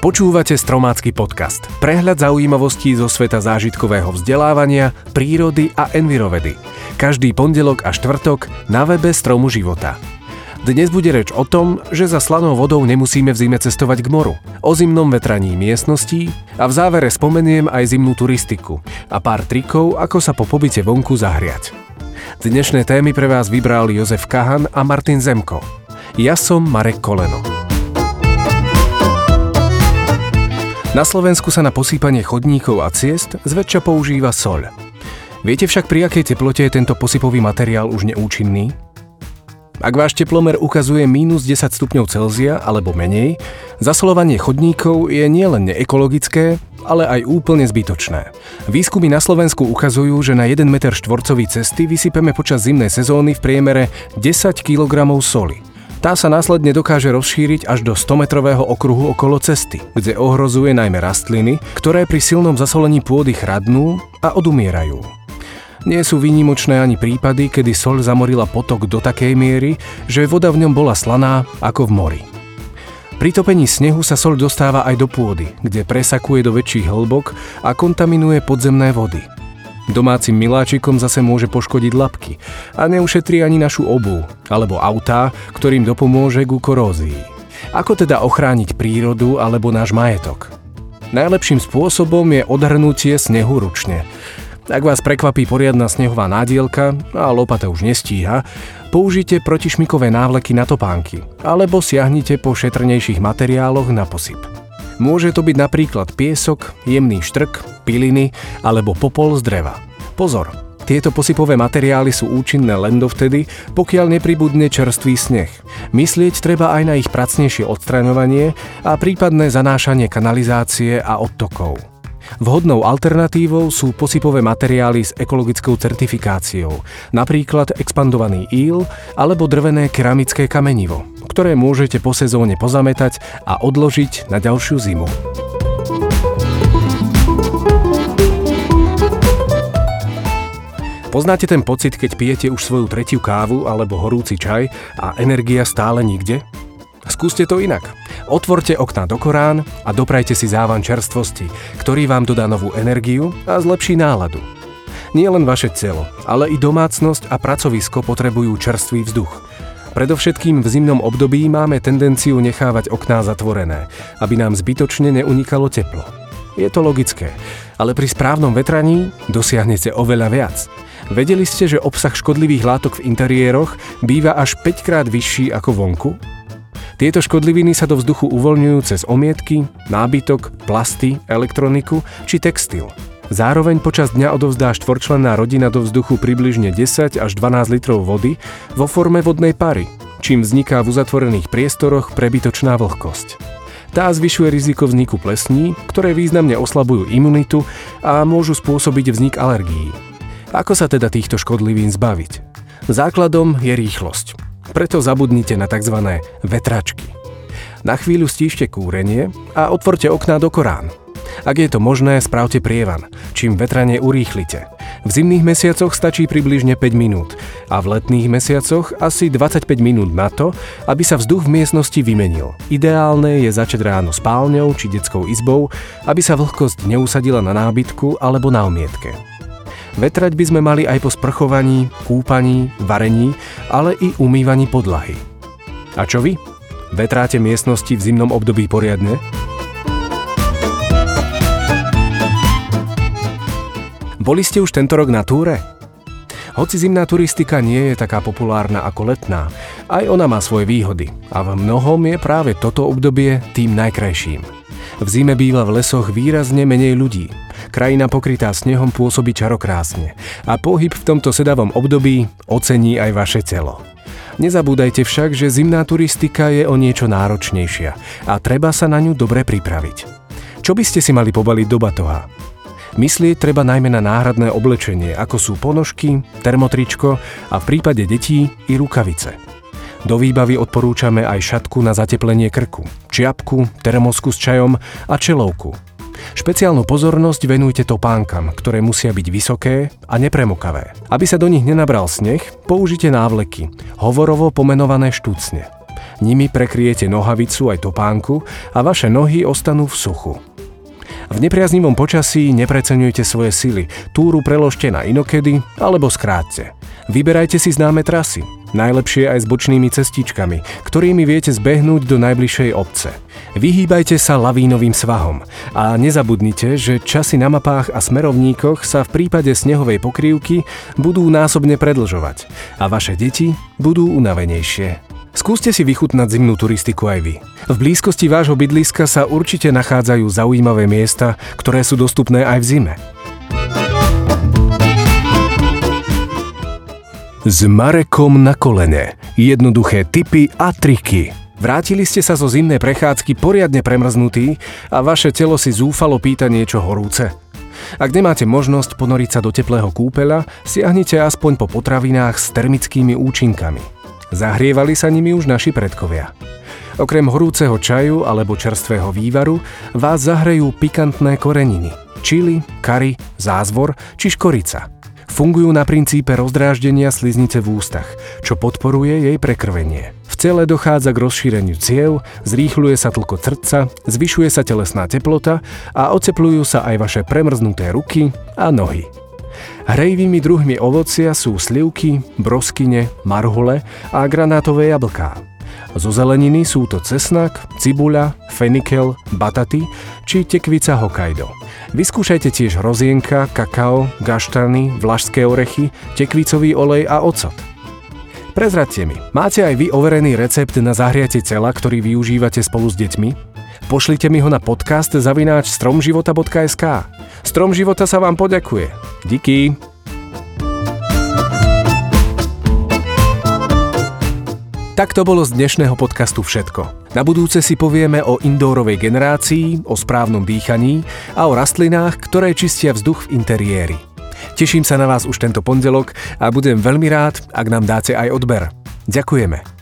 Počúvate Stromácky podcast. Prehľad zaujímavostí zo sveta zážitkového vzdelávania, prírody a envirovedy. Každý pondelok a štvrtok na webe Stromu života. Dnes bude reč o tom, že za slanou vodou nemusíme v zime cestovať k moru, o zimnom vetraní miestností a v závere spomeniem aj zimnú turistiku a pár trikov, ako sa po pobyte vonku zahriať. Dnešné témy pre vás vybral Jozef Kahan a Martin Zemko. Ja som Marek Koleno. Na Slovensku sa na posýpanie chodníkov a ciest zväčša používa soľ. Viete však, pri akej teplote je tento posypový materiál už neúčinný? Ak váš teplomer ukazuje minus 10 stupňov Celzia alebo menej, zasolovanie chodníkov je nielen neekologické, ale aj úplne zbytočné. Výskumy na Slovensku ukazujú, že na 1 m štvorcový cesty vysypeme počas zimnej sezóny v priemere 10 kg soli. Tá sa následne dokáže rozšíriť až do 100-metrového okruhu okolo cesty, kde ohrozuje najmä rastliny, ktoré pri silnom zasolení pôdy chradnú a odumierajú. Nie sú výnimočné ani prípady, kedy soľ zamorila potok do takej miery, že voda v ňom bola slaná ako v mori. Pri topení snehu sa soľ dostáva aj do pôdy, kde presakuje do väčších hĺbok a kontaminuje podzemné vody – Domácim miláčikom zase môže poškodiť labky a neušetrí ani našu obu alebo autá, ktorým dopomôže ku korózii. Ako teda ochrániť prírodu alebo náš majetok? Najlepším spôsobom je odhrnutie snehu ručne. Ak vás prekvapí poriadna snehová nádielka a lopata už nestíha, použite protišmikové návleky na topánky alebo siahnite po šetrnejších materiáloch na posyp. Môže to byť napríklad piesok, jemný štrk, piliny alebo popol z dreva. Pozor, tieto posypové materiály sú účinné len dovtedy, pokiaľ nepribudne čerstvý sneh. Myslieť treba aj na ich pracnejšie odstraňovanie a prípadné zanášanie kanalizácie a odtokov. Vhodnou alternatívou sú posypové materiály s ekologickou certifikáciou, napríklad expandovaný íl alebo drvené keramické kamenivo, ktoré môžete po sezóne pozametať a odložiť na ďalšiu zimu. Poznáte ten pocit, keď pijete už svoju tretiu kávu alebo horúci čaj a energia stále nikde? Skúste to inak. Otvorte okná do Korán a doprajte si závan čerstvosti, ktorý vám dodá novú energiu a zlepší náladu. Nie len vaše telo, ale i domácnosť a pracovisko potrebujú čerstvý vzduch. Predovšetkým v zimnom období máme tendenciu nechávať okná zatvorené, aby nám zbytočne neunikalo teplo. Je to logické, ale pri správnom vetraní dosiahnete oveľa viac – Vedeli ste, že obsah škodlivých látok v interiéroch býva až 5 krát vyšší ako vonku? Tieto škodliviny sa do vzduchu uvoľňujú cez omietky, nábytok, plasty, elektroniku či textil. Zároveň počas dňa odovzdá štvorčlenná rodina do vzduchu približne 10 až 12 litrov vody vo forme vodnej pary, čím vzniká v uzatvorených priestoroch prebytočná vlhkosť. Tá zvyšuje riziko vzniku plesní, ktoré významne oslabujú imunitu a môžu spôsobiť vznik alergií. Ako sa teda týchto škodlivín zbaviť? Základom je rýchlosť. Preto zabudnite na tzv. vetračky. Na chvíľu stíšte kúrenie a otvorte okná do Korán. Ak je to možné, spravte prievan, čím vetranie urýchlite. V zimných mesiacoch stačí približne 5 minút a v letných mesiacoch asi 25 minút na to, aby sa vzduch v miestnosti vymenil. Ideálne je začať ráno spálňou či detskou izbou, aby sa vlhkosť neusadila na nábytku alebo na omietke. Vetrať by sme mali aj po sprchovaní, kúpaní, varení, ale i umývaní podlahy. A čo vy? Vetráte miestnosti v zimnom období poriadne? Boli ste už tento rok na túre? Hoci zimná turistika nie je taká populárna ako letná, aj ona má svoje výhody a v mnohom je práve toto obdobie tým najkrajším. V zime býva v lesoch výrazne menej ľudí, Krajina pokrytá snehom pôsobí čarokrásne a pohyb v tomto sedavom období ocení aj vaše telo. Nezabúdajte však, že zimná turistika je o niečo náročnejšia a treba sa na ňu dobre pripraviť. Čo by ste si mali pobaliť do batoha? Myslieť treba najmä na náhradné oblečenie, ako sú ponožky, termotričko a v prípade detí i rukavice. Do výbavy odporúčame aj šatku na zateplenie krku, čiapku, termosku s čajom a čelovku, Špeciálnu pozornosť venujte topánkam, ktoré musia byť vysoké a nepremokavé. Aby sa do nich nenabral sneh, použite návleky, hovorovo pomenované štucne. Nimi prekriete nohavicu aj topánku a vaše nohy ostanú v suchu. V nepriaznivom počasí nepreceňujte svoje sily, túru preložte na inokedy alebo skrátce. Vyberajte si známe trasy, najlepšie aj s bočnými cestičkami, ktorými viete zbehnúť do najbližšej obce. Vyhýbajte sa lavínovým svahom a nezabudnite, že časy na mapách a smerovníkoch sa v prípade snehovej pokrývky budú násobne predlžovať a vaše deti budú unavenejšie. Skúste si vychutnať zimnú turistiku aj vy. V blízkosti vášho bydliska sa určite nachádzajú zaujímavé miesta, ktoré sú dostupné aj v zime. S Marekom na kolene. Jednoduché tipy a triky. Vrátili ste sa zo zimnej prechádzky poriadne premrznutí a vaše telo si zúfalo pýta niečo horúce. Ak nemáte možnosť ponoriť sa do teplého kúpeľa, siahnite aspoň po potravinách s termickými účinkami. Zahrievali sa nimi už naši predkovia. Okrem horúceho čaju alebo čerstvého vývaru vás zahrejú pikantné koreniny, čili, kary, zázvor či škorica. Fungujú na princípe rozdráždenia sliznice v ústach, čo podporuje jej prekrvenie. V cele dochádza k rozšíreniu ciev, zrýchluje sa tlko srdca, zvyšuje sa telesná teplota a oceplujú sa aj vaše premrznuté ruky a nohy. Hrejivými druhmi ovocia sú slivky, broskyne, marhule a granátové jablká. Zo zeleniny sú to cesnak, cibuľa, fenikel, bataty či tekvica Hokkaido. Vyskúšajte tiež hrozienka, kakao, gaštany, vlašské orechy, tekvicový olej a ocot. Prezradte mi, máte aj vy overený recept na zahriate cela, ktorý využívate spolu s deťmi? Pošlite mi ho na podcast zavináč stromživota.sk. Strom života sa vám poďakuje. Díky. Tak to bolo z dnešného podcastu všetko. Na budúce si povieme o indoorovej generácii, o správnom dýchaní a o rastlinách, ktoré čistia vzduch v interiéri. Teším sa na vás už tento pondelok a budem veľmi rád, ak nám dáte aj odber. Ďakujeme.